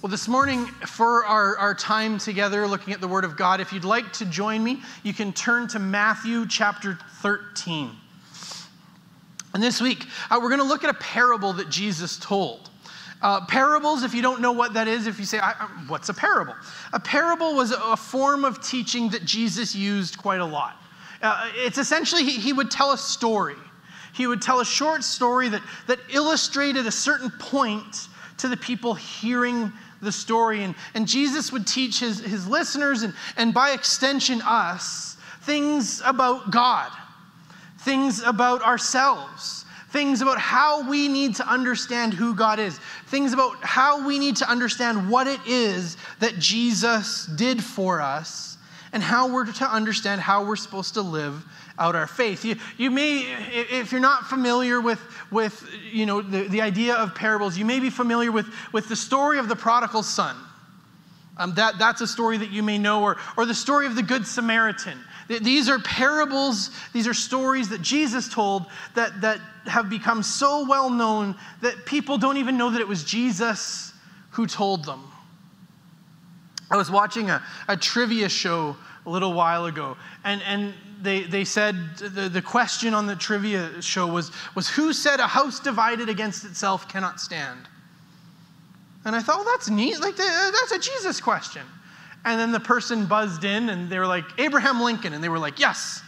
Well, this morning, for our, our time together looking at the Word of God, if you'd like to join me, you can turn to Matthew chapter 13. And this week, uh, we're going to look at a parable that Jesus told. Uh, parables, if you don't know what that is, if you say, I, I, What's a parable? A parable was a form of teaching that Jesus used quite a lot. Uh, it's essentially, he, he would tell a story. He would tell a short story that, that illustrated a certain point to the people hearing the story. And, and Jesus would teach his, his listeners, and, and by extension, us, things about God, things about ourselves, things about how we need to understand who God is, things about how we need to understand what it is that Jesus did for us, and how we're to understand how we're supposed to live out our faith. You, you may, if you're not familiar with, with you know, the, the idea of parables, you may be familiar with, with the story of the prodigal son. Um, that, that's a story that you may know, or, or the story of the Good Samaritan. These are parables, these are stories that Jesus told that, that have become so well known that people don't even know that it was Jesus who told them. I was watching a, a trivia show a little while ago, and, and they, they said the, the question on the trivia show was, was who said a house divided against itself cannot stand? And I thought, well, that's neat. Like, that's a Jesus question. And then the person buzzed in and they were like, Abraham Lincoln. And they were like, yes.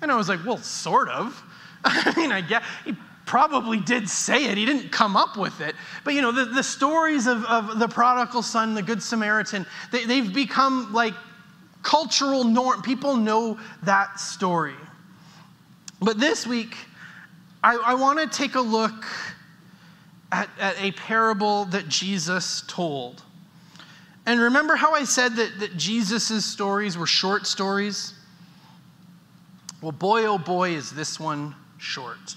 And I was like, well, sort of. I mean, I guess he probably did say it. He didn't come up with it. But, you know, the, the stories of, of the prodigal son, the good Samaritan, they, they've become like cultural norm. People know that story. But this week, I, I want to take a look at, at, a parable that Jesus told. And remember how I said that, that Jesus' stories were short stories? Well, boy, oh boy, is this one short.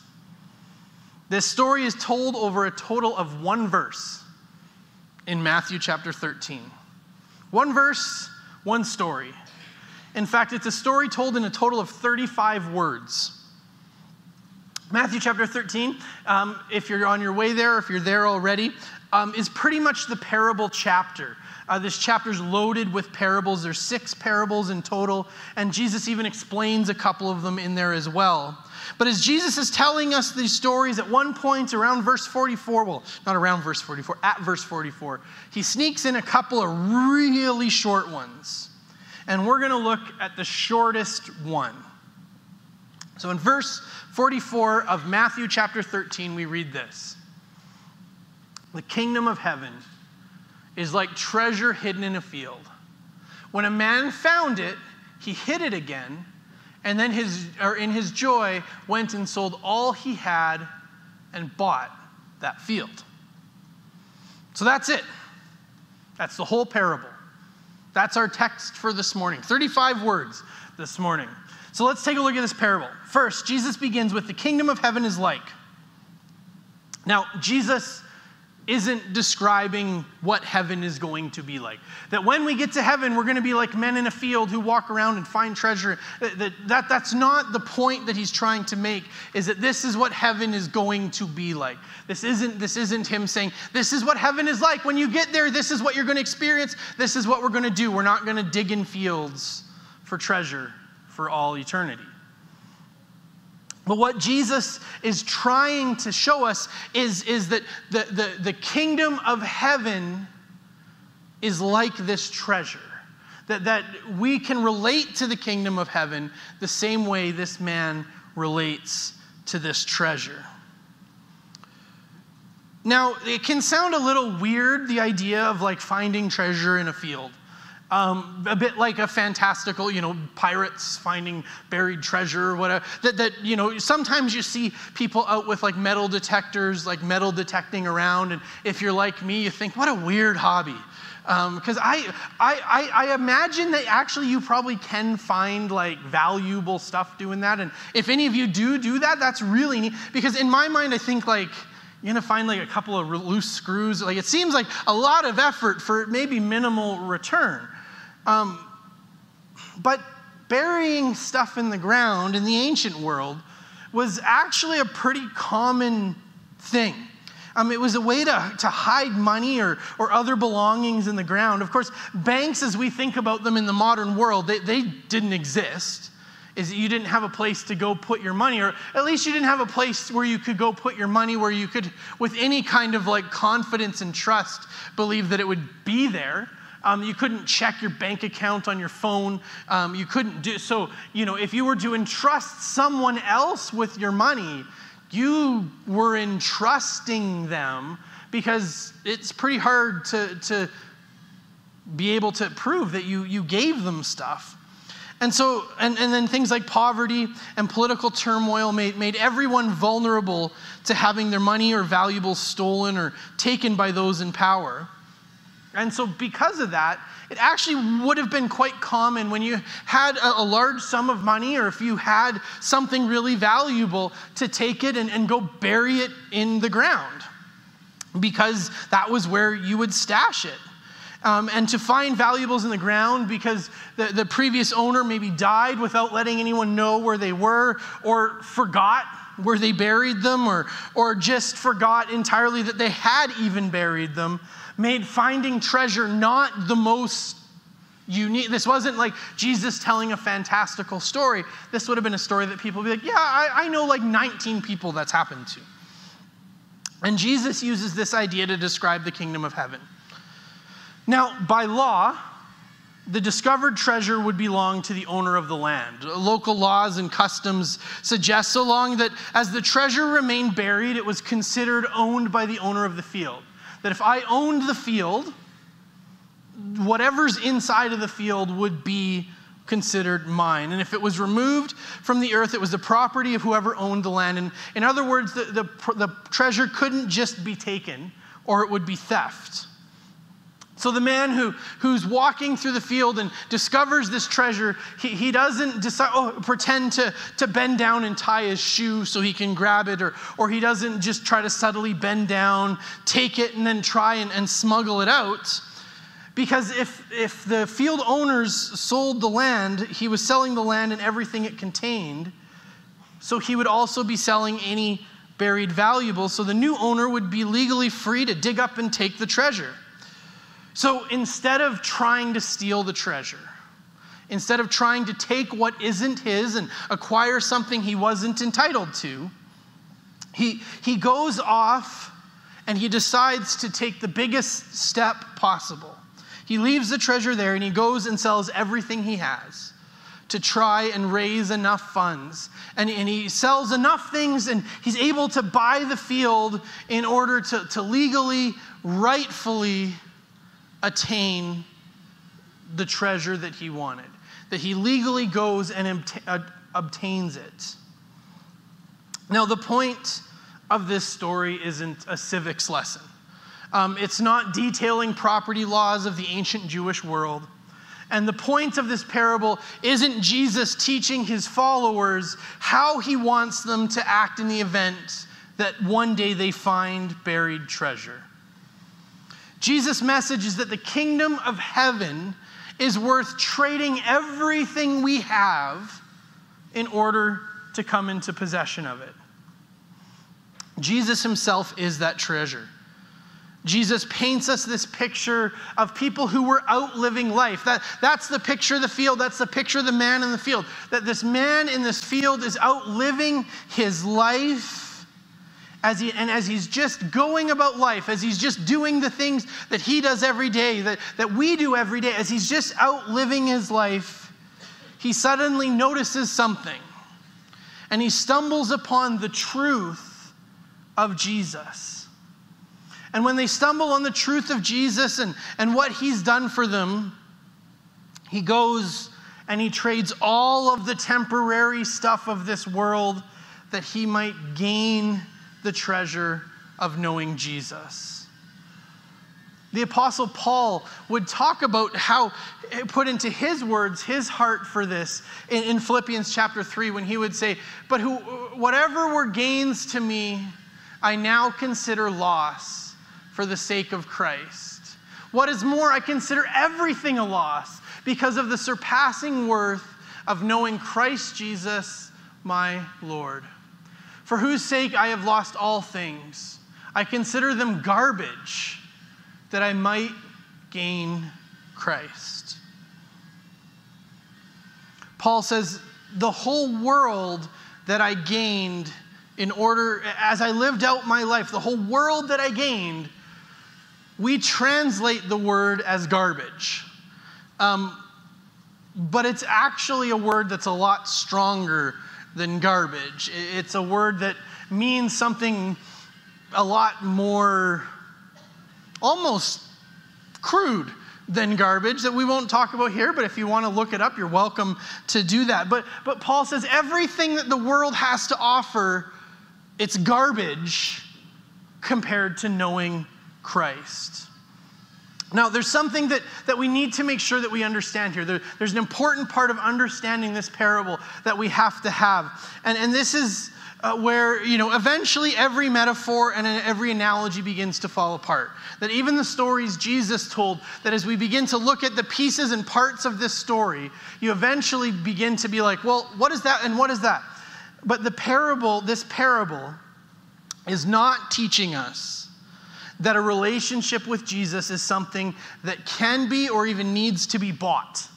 This story is told over a total of one verse in Matthew chapter 13. One verse, one story. In fact, it's a story told in a total of 35 words. Matthew chapter 13, um, if you're on your way there, if you're there already, um, is pretty much the parable chapter. Uh, this chapter is loaded with parables. There's six parables in total, and Jesus even explains a couple of them in there as well. But as Jesus is telling us these stories, at one point around verse 44, well, not around verse 44, at verse 44, he sneaks in a couple of really short ones. And we're going to look at the shortest one. So in verse 44 of Matthew chapter 13, we read this The kingdom of heaven is like treasure hidden in a field. When a man found it, he hid it again, and then his, or in his joy went and sold all he had and bought that field. So that's it. That's the whole parable. That's our text for this morning. 35 words this morning. So let's take a look at this parable. First, Jesus begins with the kingdom of heaven is like. Now, Jesus isn't describing what heaven is going to be like. That when we get to heaven, we're going to be like men in a field who walk around and find treasure. That, that, that's not the point that he's trying to make, is that this is what heaven is going to be like. This isn't, this isn't him saying, this is what heaven is like. When you get there, this is what you're going to experience. This is what we're going to do. We're not going to dig in fields for treasure for all eternity. But what Jesus is trying to show us is, is that the, the, the kingdom of heaven is like this treasure. That, that we can relate to the kingdom of heaven the same way this man relates to this treasure. Now, it can sound a little weird, the idea of like finding treasure in a field. Um, a bit like a fantastical, you know, pirates finding buried treasure or whatever. That, that, you know, sometimes you see people out with like metal detectors, like metal detecting around. And if you're like me, you think, what a weird hobby. Because um, I, I, I, imagine that actually you probably can find like valuable stuff doing that. And if any of you do do that, that's really neat. Because in my mind, I think like, you're gonna find like a couple of loose screws. Like it seems like a lot of effort for maybe minimal return. Um, but burying stuff in the ground in the ancient world was actually a pretty common thing. Um, it was a way to, to hide money or, or other belongings in the ground. Of course, banks, as we think about them in the modern world, they, they didn't exist is that you didn't have a place to go put your money, or at least you didn't have a place where you could go put your money where you could, with any kind of like confidence and trust, believe that it would be there. Um, you couldn't check your bank account on your phone. Um, you couldn't do so. You know, if you were to entrust someone else with your money, you were entrusting them because it's pretty hard to, to be able to prove that you, you gave them stuff. And so, and, and then things like poverty and political turmoil made, made everyone vulnerable to having their money or valuables stolen or taken by those in power. And so, because of that, it actually would have been quite common when you had a, large sum of money or if you had something really valuable to take it and, and go bury it in the ground because that was where you would stash it. Um, and to find valuables in the ground because the, the previous owner maybe died without letting anyone know where they were or forgot where they buried them or, or just forgot entirely that they had even buried them made finding treasure not the most unique. This wasn't like Jesus telling a fantastical story. This would have been a story that people would be like, yeah, I, I know like 19 people that's happened to. And Jesus uses this idea to describe the kingdom of heaven. Now, by law, the discovered treasure would belong to the owner of the land. Local laws and customs suggest so long that as the treasure remained buried, it was considered owned by the owner of the field. That if I owned the field, whatever's inside of the field would be considered mine. And if it was removed from the earth, it was the property of whoever owned the land. And in other words, the, the, the treasure couldn't just be taken, or it would be theft. So the man who, who's walking through the field and discovers this treasure, he, he doesn't decide, oh, pretend to, to bend down and tie his shoe so he can grab it, or, or he doesn't just try to subtly bend down, take it, and then try and, and smuggle it out. Because if, if the field owners sold the land, he was selling the land and everything it contained. So he would also be selling any buried valuables. So the new owner would be legally free to dig up and take the treasure. So instead of trying to steal the treasure, instead of trying to take what isn't his and acquire something he wasn't entitled to, he, he goes off and he decides to take the biggest step possible. He leaves the treasure there and he goes and sells everything he has to try and raise enough funds. And, and he sells enough things and he's able to buy the field in order to, to legally, rightfully attain the treasure that he wanted, that he legally goes and uh, obtains it. Now, the point of this story isn't a civics lesson. Um, it's not detailing property laws of the ancient Jewish world. And the point of this parable isn't Jesus teaching his followers how he wants them to act in the event that one day they find buried treasure. Jesus' message is that the kingdom of heaven is worth trading everything we have in order to come into possession of it. Jesus himself is that treasure. Jesus paints us this picture of people who were outliving life. That, that's the picture of the field. That's the picture of the man in the field. That this man in this field is outliving his life as he, and as he's just going about life, as he's just doing the things that he does every day, that, that we do every day, as he's just out living his life, he suddenly notices something. And he stumbles upon the truth of Jesus. And when they stumble on the truth of Jesus and, and what he's done for them, He goes and he trades all of the temporary stuff of this world that he might gain the treasure of knowing Jesus. The Apostle Paul would talk about how, put into his words, his heart for this in, in Philippians chapter 3, when he would say, But who, whatever were gains to me, I now consider loss for the sake of Christ. What is more, I consider everything a loss because of the surpassing worth of knowing Christ Jesus, my Lord, for whose sake I have lost all things. I consider them garbage that I might gain Christ. Paul says, The whole world that I gained in order, as I lived out my life, the whole world that I gained, we translate the word as garbage. Um, but it's actually a word that's a lot stronger than garbage. It's a word that means something a lot more almost crude than garbage that we won't talk about here, but if you want to look it up, you're welcome to do that. But, but Paul says everything that the world has to offer, it's garbage compared to knowing Christ. Now, there's something that, that we need to make sure that we understand here. There, there's an important part of understanding this parable that we have to have. And, and this is uh, where, you know, eventually every metaphor and every analogy begins to fall apart. That even the stories Jesus told, that as we begin to look at the pieces and parts of this story, you eventually begin to be like, well, what is that and what is that? But the parable, this parable, is not teaching us that a relationship with Jesus is something that can be or even needs to be bought.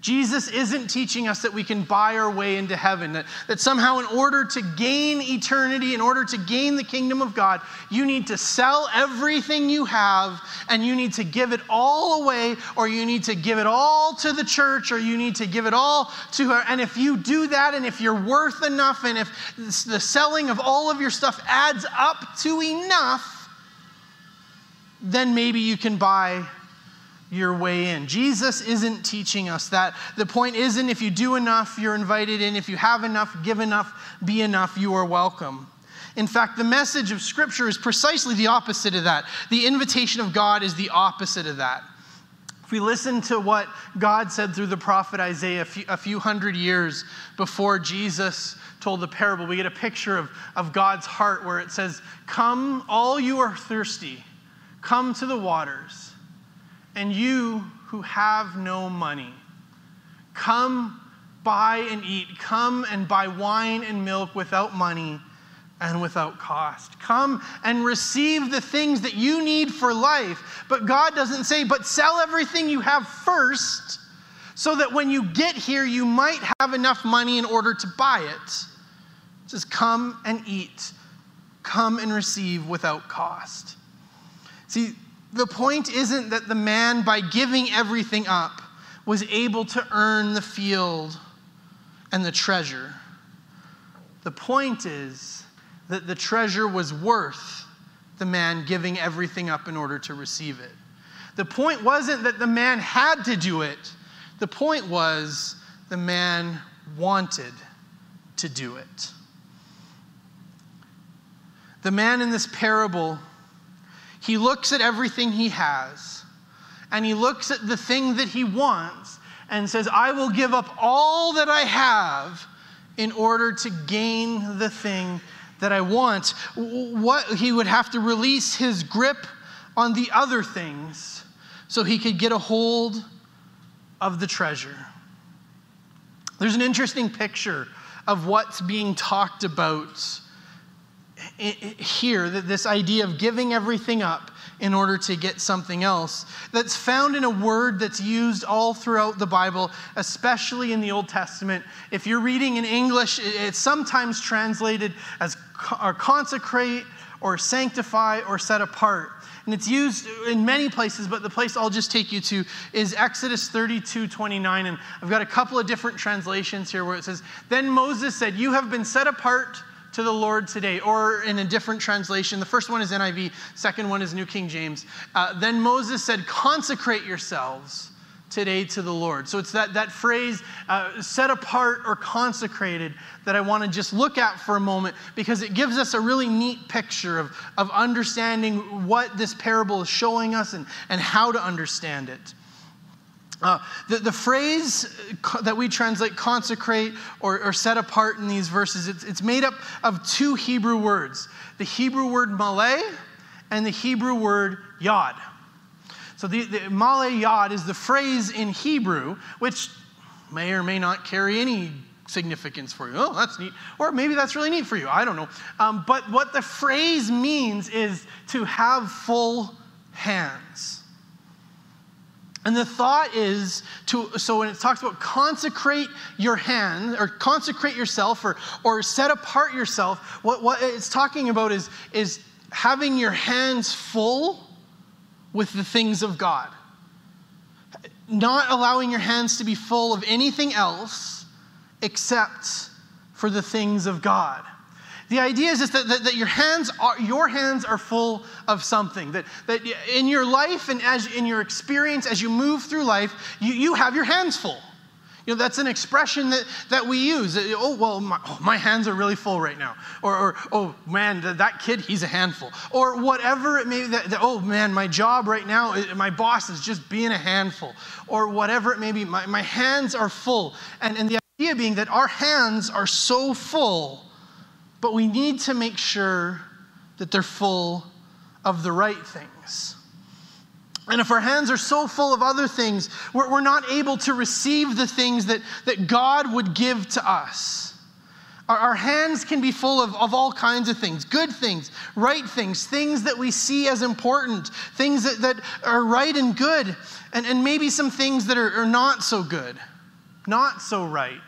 Jesus isn't teaching us that we can buy our way into heaven, that, that somehow, in order to gain eternity, in order to gain the kingdom of God, you need to sell everything you have and you need to give it all away, or you need to give it all to the church, or you need to give it all to her. And if you do that, and if you're worth enough, and if the selling of all of your stuff adds up to enough, then maybe you can buy your way in. Jesus isn't teaching us that. The point isn't if you do enough, you're invited in. If you have enough, give enough, be enough, you are welcome. In fact, the message of Scripture is precisely the opposite of that. The invitation of God is the opposite of that. If we listen to what God said through the prophet Isaiah a few, hundred years before Jesus told the parable, we get a picture of, of God's heart where it says, Come, all you are thirsty. Come to the waters, and you who have no money, come buy and eat. Come and buy wine and milk without money and without cost. Come and receive the things that you need for life. But God doesn't say, but sell everything you have first, so that when you get here, you might have enough money in order to buy it. It says, come and eat. Come and receive without cost. See, the point isn't that the man, by giving everything up, was able to earn the field and the treasure. The point is that the treasure was worth the man giving everything up in order to receive it. The point wasn't that the man had to do it, the point was the man wanted to do it. The man in this parable he looks at everything he has and he looks at the thing that he wants and says, I will give up all that I have in order to gain the thing that I want. What he would have to release his grip on the other things so he could get a hold of the treasure. There's an interesting picture of what's being talked about here this idea of giving everything up in order to get something else that's found in a word that's used all throughout the Bible, especially in the Old Testament. If you're reading in English, it's sometimes translated as or consecrate or sanctify or set apart. And it's used in many places, but the place I'll just take you to is Exodus 32 29. And I've got a couple of different translations here where it says, Then Moses said, You have been set apart to the Lord today, or in a different translation. The first one is NIV, second one is New King James. Uh, then Moses said, Consecrate yourselves today to the Lord. So it's that, that phrase, uh, set apart or consecrated, that I want to just look at for a moment because it gives us a really neat picture of, of understanding what this parable is showing us and, and how to understand it. Uh, the, the phrase that we translate consecrate or, or set apart in these verses, it's, it's made up of two Hebrew words the Hebrew word malay and the Hebrew word yod. So the, the Male Yod is the phrase in Hebrew, which may or may not carry any significance for you. Oh, that's neat. Or maybe that's really neat for you. I don't know. Um, but what the phrase means is to have full hands. And the thought is to, so when it talks about consecrate your hand or consecrate yourself or, or set apart yourself, what, what it's talking about is, is having your hands full with the things of God. Not allowing your hands to be full of anything else except for the things of God. The idea is just that, that, that, your, hands are, your hands are full of something. That, that in your life and as in your experience, as you move through life, you, you have your hands full. You know, that's an expression that, that we use. Oh, well, my, oh, my hands are really full right now. Or, or oh, man, that kid, he's a handful. Or whatever it may be. That, that, oh, man, my job right now, uh, my boss is just being a handful. Or whatever it may be. My, my hands are full. And, and the idea being that our hands are so full, but we need to make sure that they're full of the right things. And if our hands are so full of other things, we're, we're not able to receive the things that, that God would give to us. Our, our hands can be full of, of all kinds of things good things, right things, things that we see as important, things that, that are right and good, and, and maybe some things that are, are not so good, not so right,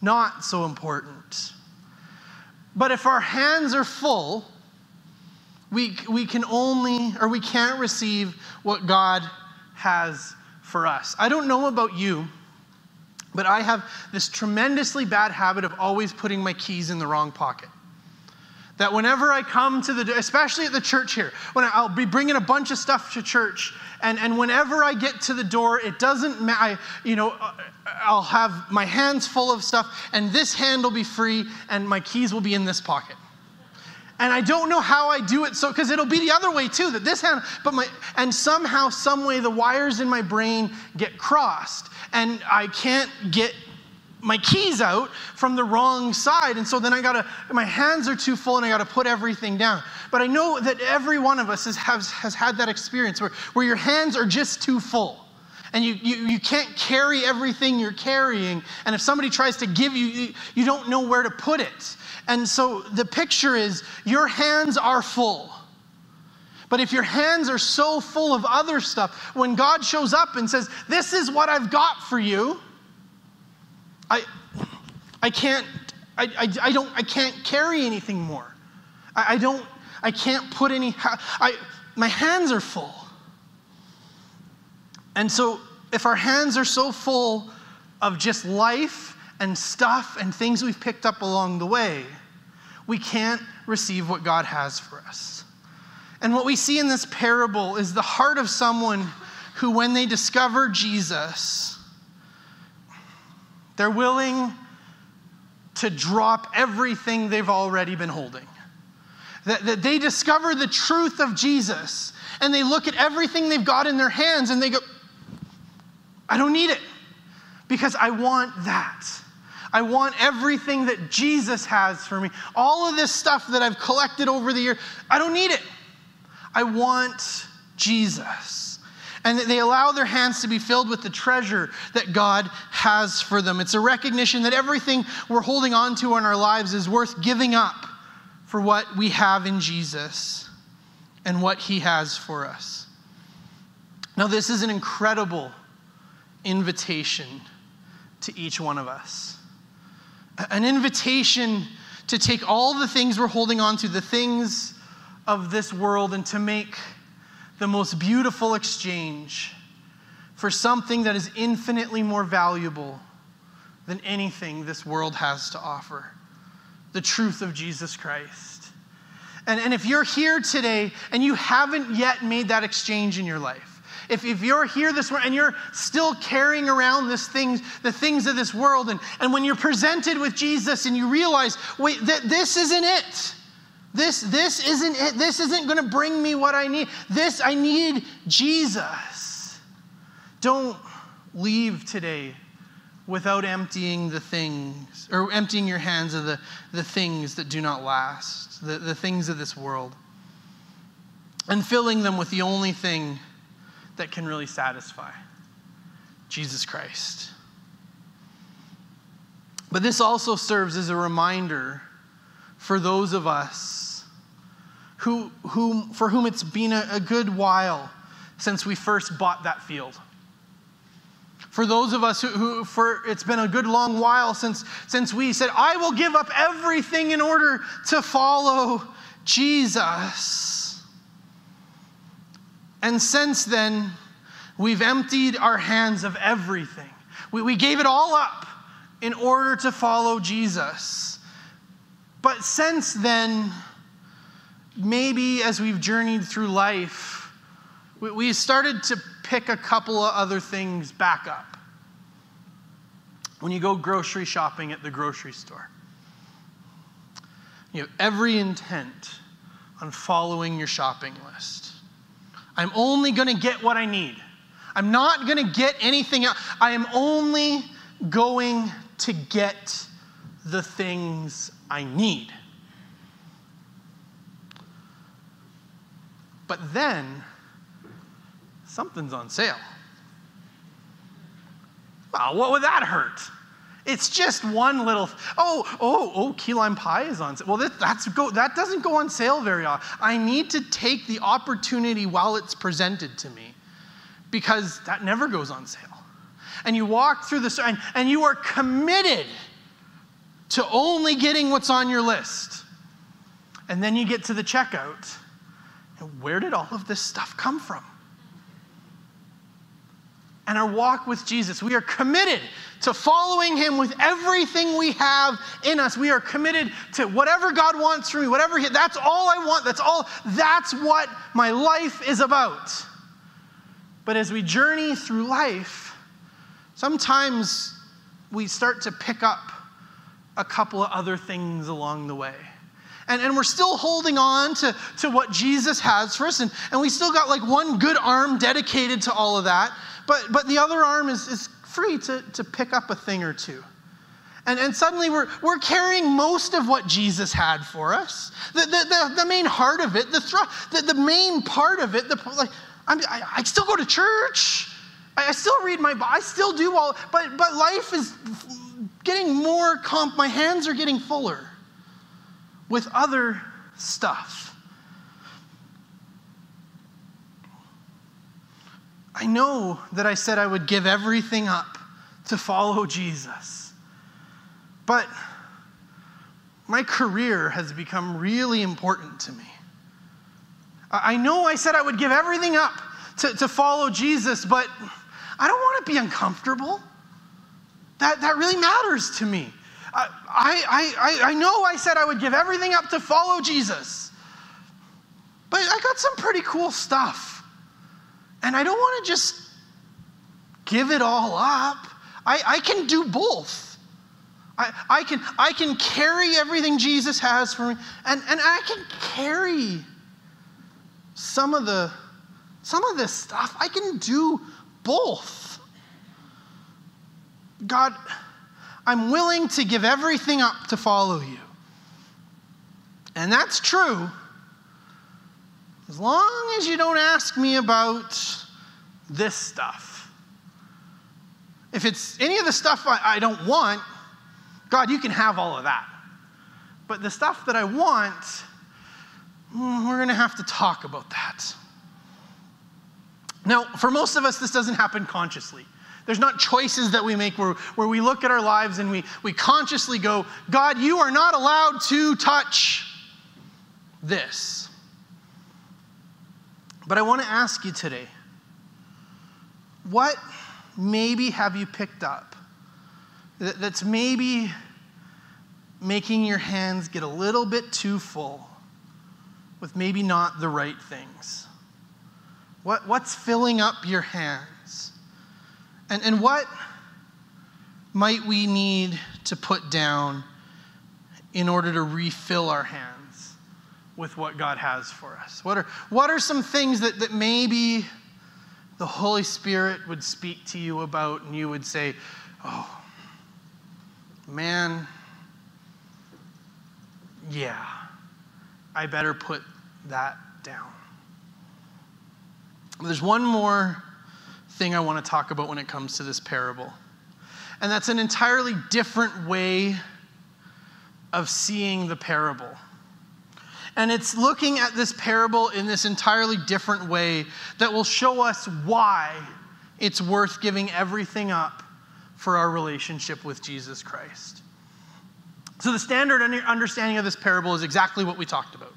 not so important. But if our hands are full, we, we can only, or we can't receive what God has for us. I don't know about you, but I have this tremendously bad habit of always putting my keys in the wrong pocket. That whenever I come to the, especially at the church here, when I'll be bringing a bunch of stuff to church, and, and whenever I get to the door, it doesn't matter, you know, uh, I'll have my hands full of stuff, and this hand will be free, and my keys will be in this pocket. And I don't know how I do it so because it'll be the other way too that this hand but my and somehow some way the wires in my brain get crossed and I can't get my keys out from the wrong side and so then I got to my hands are too full and I got to put everything down. But I know that every one of us has, has, has had that experience where, where your hands are just too full and you, you, you can't carry everything you're carrying. And if somebody tries to give you, you, you don't know where to put it. And so the picture is your hands are full. But if your hands are so full of other stuff, when God shows up and says, This is what I've got for you, I, I can't, I, I, I don't, I can't carry anything more. I, I don't, I can't put any, I, my hands are full. And so if our hands are so full of just life and stuff and things we've picked up along the way, we can't receive what God has for us. And what we see in this parable is the heart of someone who, when they discover Jesus, they're willing to drop everything they've already been holding. That, that they discover the truth of Jesus and they look at everything they've got in their hands and they go, I don't need it because I want that. I want everything that Jesus has for me. All of this stuff that I've collected over the year, I don't need it. I want Jesus. And that they allow their hands to be filled with the treasure that God has for them. It's a recognition that everything we're holding on to in our lives is worth giving up for what we have in Jesus and what He has for us. Now, this is an incredible invitation to each one of us an invitation to take all the things we're holding on to, the things of this world, and to make the most beautiful exchange for something that is infinitely more valuable than anything this world has to offer the truth of Jesus Christ. And, and if you're here today and you haven't yet made that exchange in your life, If, if you're here this morning and you're still carrying around this things, the things of this world, and, and when you're presented with Jesus and you realize, wait, th- this isn't it. This, this isn't it. This isn't going to bring me what I need. This, I need Jesus. Don't leave today without emptying the things, or emptying your hands of the, the things that do not last, the, the things of this world, and filling them with the only thing that can really satisfy Jesus Christ. But this also serves as a reminder for those of us who, who, for whom it's been a, a good while since we first bought that field. For those of us who, who, for it's been a good long while since, since we said, I will give up everything in order to follow Jesus. And since then, we've emptied our hands of everything. We, we gave it all up in order to follow Jesus. But since then, maybe as we've journeyed through life, we, started to pick a couple of other things back up. When you go grocery shopping at the grocery store, you have every intent on following your shopping list. I'm only going to get what I need. I'm not going to get anything else. I am only going to get the things I need. But then, something's on sale. Well, what would that hurt? It's just one little, oh, oh, oh, key lime pie is on sale. Well, that, that's go, that doesn't go on sale very often. I need to take the opportunity while it's presented to me because that never goes on sale. And you walk through the and, and you are committed to only getting what's on your list. And then you get to the checkout. And where did all of this stuff come from? And our walk with Jesus, we are committed to following Him with everything we have in us. We are committed to whatever God wants from me, whatever He, that's all I want. That's all, that's what my life is about. But as we journey through life, sometimes we start to pick up a couple of other things along the way. And, and we're still holding on to, to what Jesus has for us. And, and we still got like one good arm dedicated to all of that. But, but the other arm is, is free to, to pick up a thing or two. And, and suddenly we're, we're carrying most of what Jesus had for us. The, the, the, the main heart of it, the, thr- the, the main part of it, the, like, I, I still go to church. I, I still read my, I still do all, but, but life is getting more comp, my hands are getting fuller with other stuff. I know that I said I would give everything up to follow Jesus. But my career has become really important to me. I know I said I would give everything up to, to follow Jesus, but I don't want to be uncomfortable. That, that really matters to me. I, I, I, I know I said I would give everything up to follow Jesus, but I got some pretty cool stuff. And I don't want to just give it all up. I, I can do both. I, I, can, I can carry everything Jesus has for me, and, and I can carry some of the some of this stuff. I can do both. God, I'm willing to give everything up to follow you. And that's true as long as you don't ask me about this stuff. If it's any of the stuff I, I don't want, God, you can have all of that. But the stuff that I want, mm, we're going to have to talk about that. Now, for most of us, this doesn't happen consciously. There's not choices that we make where, where we look at our lives and we, we consciously go, God, you are not allowed to touch this. But I want to ask you today what maybe have you picked up that's maybe making your hands get a little bit too full with maybe not the right things? What, what's filling up your hands? And, and what might we need to put down in order to refill our hands with what God has for us? What are, what are some things that, that maybe the Holy Spirit would speak to you about and you would say, oh, man, yeah, I better put that down. There's one more thing I want to talk about when it comes to this parable, and that's an entirely different way of seeing the parable. And it's looking at this parable in this entirely different way that will show us why it's worth giving everything up for our relationship with Jesus Christ. So, the standard understanding of this parable is exactly what we talked about.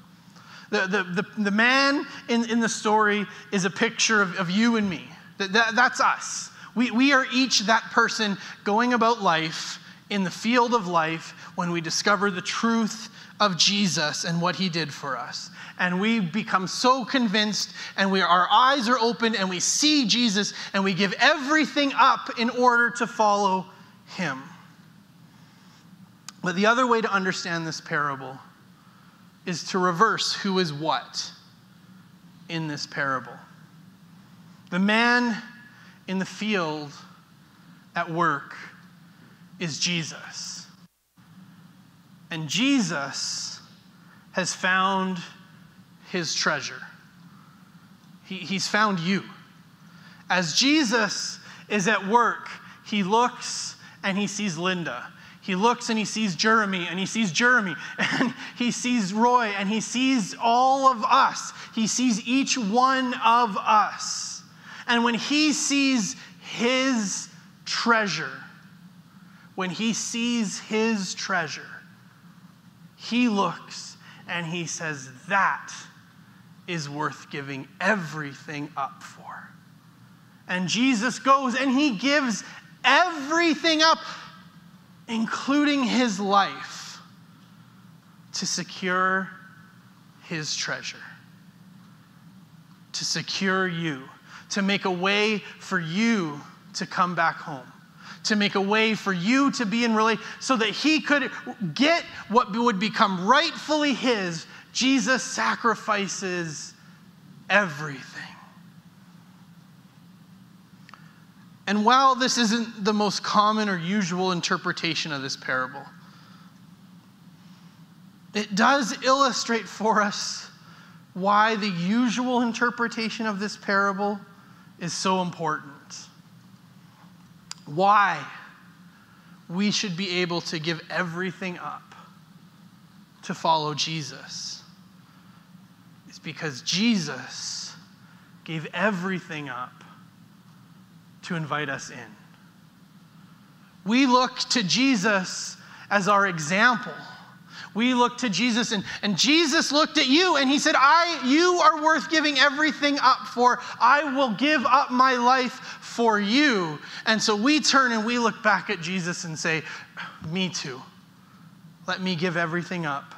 The, the, the, the man in, in the story is a picture of, of you and me. That, that, that's us. We, we are each that person going about life in the field of life when we discover the truth of Jesus and what he did for us. And we become so convinced, and we, our eyes are open, and we see Jesus, and we give everything up in order to follow him. But the other way to understand this parable is to reverse who is what in this parable. The man in the field at work is Jesus. And Jesus has found his treasure. He, he's found you. As Jesus is at work, he looks and he sees Linda he looks and he sees Jeremy and he sees Jeremy and he sees Roy and he sees all of us. He sees each one of us. And when he sees his treasure, when he sees his treasure, he looks and he says, That is worth giving everything up for. And Jesus goes and he gives everything up including his life, to secure his treasure, to secure you, to make a way for you to come back home to make a way for you to be in relation so that he could get what would become rightfully his jesus sacrifices everything. And while this isn't the most common or usual interpretation of this parable, it does illustrate for us why the usual interpretation of this parable is so important. Why we should be able to give everything up to follow Jesus is because Jesus gave everything up to invite us in. We look to Jesus as our example. We look to Jesus, and, and Jesus looked at you and he said, I, You are worth giving everything up for. I will give up my life for you. And so we turn and we look back at Jesus and say, Me too. Let me give everything up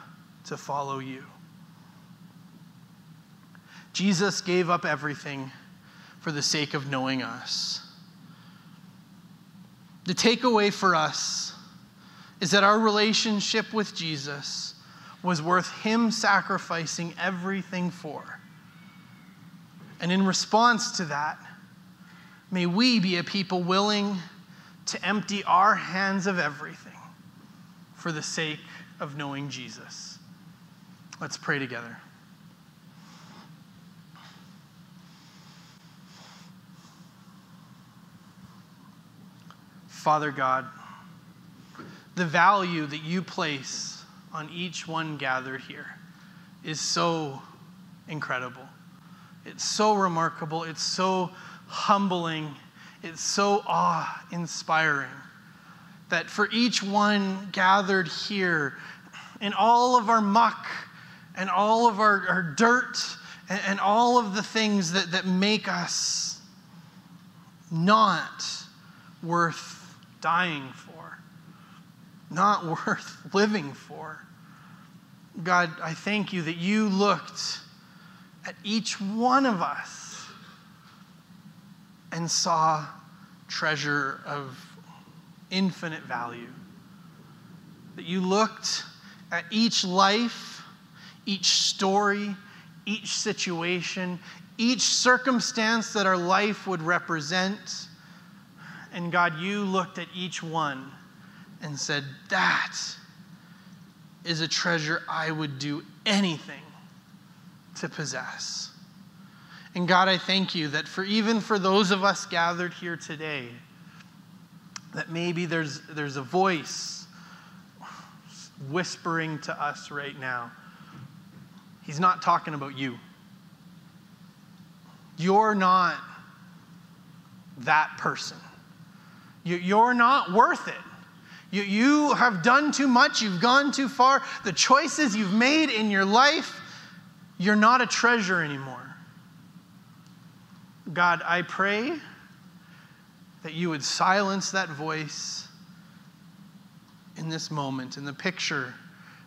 to follow you. Jesus gave up everything for the sake of knowing us. The takeaway for us is that our relationship with Jesus was worth Him sacrificing everything for. And in response to that, may we be a people willing to empty our hands of everything for the sake of knowing Jesus. Let's pray together. Father God, the value that you place on each one gathered here is so incredible. It's so remarkable. It's so humbling. It's so awe inspiring that for each one gathered here, in all of our muck and all of our, our dirt and, and all of the things that, that make us not worth dying for, not worth living for. God, I thank you that you looked at each one of us and saw treasure of infinite value. That you looked at each life, each story, each situation, each circumstance that our life would represent. And God, you looked at each one and said, That is a treasure I would do anything to possess. And God, I thank you that for even for those of us gathered here today, that maybe there's, there's a voice whispering to us right now. He's not talking about you. You're not that person. You're not worth it. You, have done too much. You've gone too far. The choices you've made in your life, you're not a treasure anymore. God, I pray that you would silence that voice in this moment. In the picture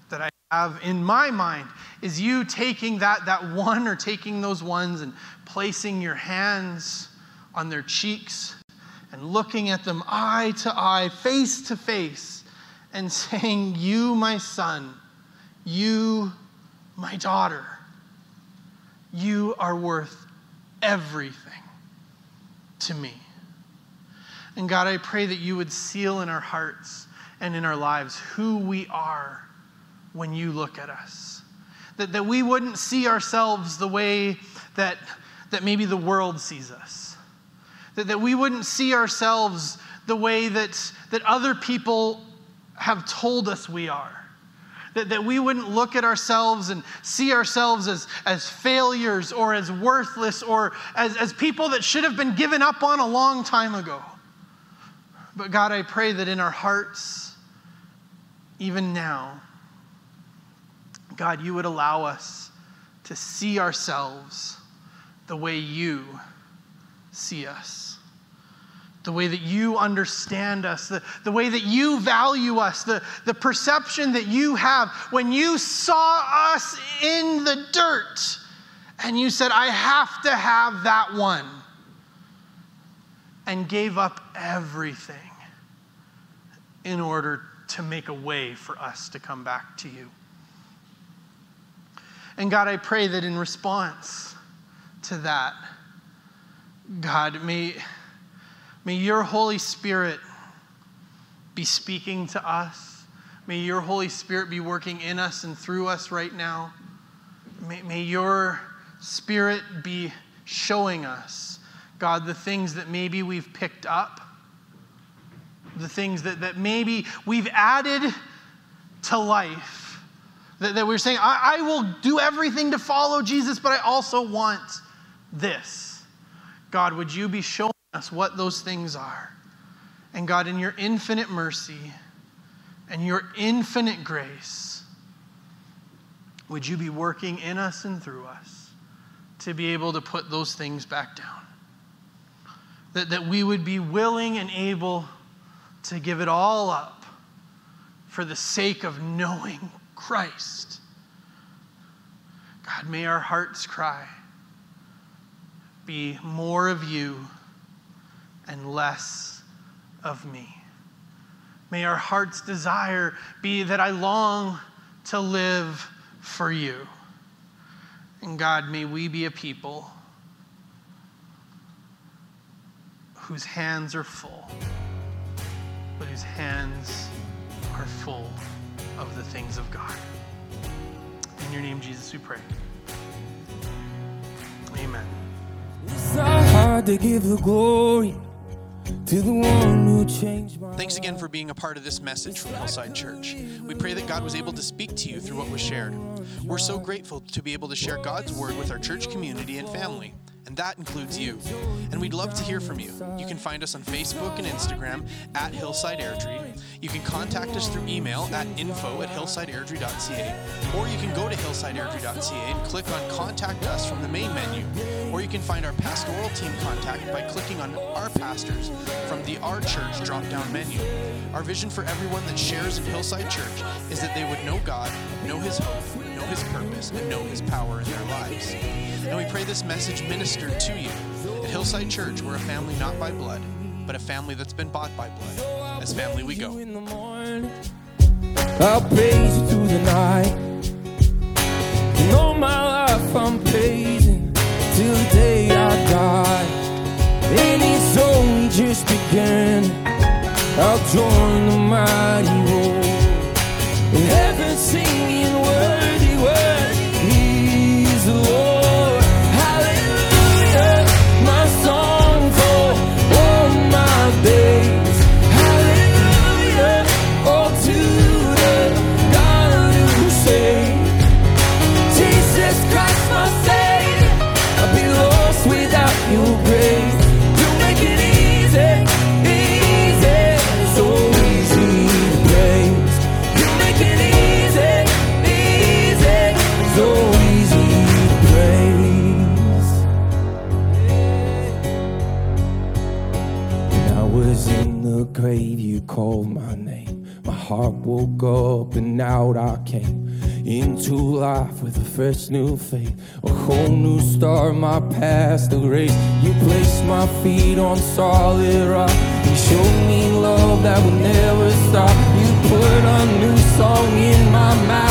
that I have in my mind is you taking that, that one or taking those ones and placing your hands on their cheeks and looking at them eye to eye, face to face, and saying, You, my son, you, my daughter, you are worth everything to me. And God, I pray that you would seal in our hearts and in our lives who we are when you look at us. That, that we wouldn't see ourselves the way that, that maybe the world sees us. That, that we wouldn't see ourselves the way that, that other people have told us we are. That, that we wouldn't look at ourselves and see ourselves as, as failures or as worthless or as, as people that should have been given up on a long time ago. But God, I pray that in our hearts, even now, God, you would allow us to see ourselves the way you see us the way that you understand us, the, the way that you value us, the, the perception that you have. When you saw us in the dirt and you said, I have to have that one, and gave up everything in order to make a way for us to come back to you. And God, I pray that in response to that, God, may May your Holy Spirit be speaking to us. May your Holy Spirit be working in us and through us right now. May, may your Spirit be showing us, God, the things that maybe we've picked up, the things that, that maybe we've added to life. That, that we're saying, I, I will do everything to follow Jesus, but I also want this. God, would you be showing us what those things are. And God, in your infinite mercy and your infinite grace, would you be working in us and through us to be able to put those things back down? That, that we would be willing and able to give it all up for the sake of knowing Christ. God, may our hearts cry be more of you and less of me. May our heart's desire be that I long to live for you. And God, may we be a people whose hands are full, but whose hands are full of the things of God. In your name, Jesus, we pray. Amen. It's so hard to give the glory Thanks again for being a part of this message from Hillside Church. We pray that God was able to speak to you through what was shared. We're so grateful to be able to share God's word with our church community and family and that includes you. And we'd love to hear from you. You can find us on Facebook and Instagram at Hillside Airdrie. You can contact us through email at info at hillsideairdrie.ca, or you can go to hillsideairdrie.ca and click on Contact Us from the main menu, or you can find our pastoral team contact by clicking on Our Pastors from the Our Church drop down menu. Our vision for everyone that shares in Hillside Church is that they would know God, know His hope, His purpose, and know His power in their lives. And we pray this message ministered to you At Hillside Church, we're a family not by blood, but a family that's been bought by blood. As family, we go. I'll praise you through the night. And all my life I'm praising till the day I die. And it's only just begun. I'll join the mighty roar. In heaven singing woke up and out I came into life with a fresh new faith, a whole new start, my past erased. You placed my feet on solid rock. You showed me love that would never stop. You put a new song in my mouth,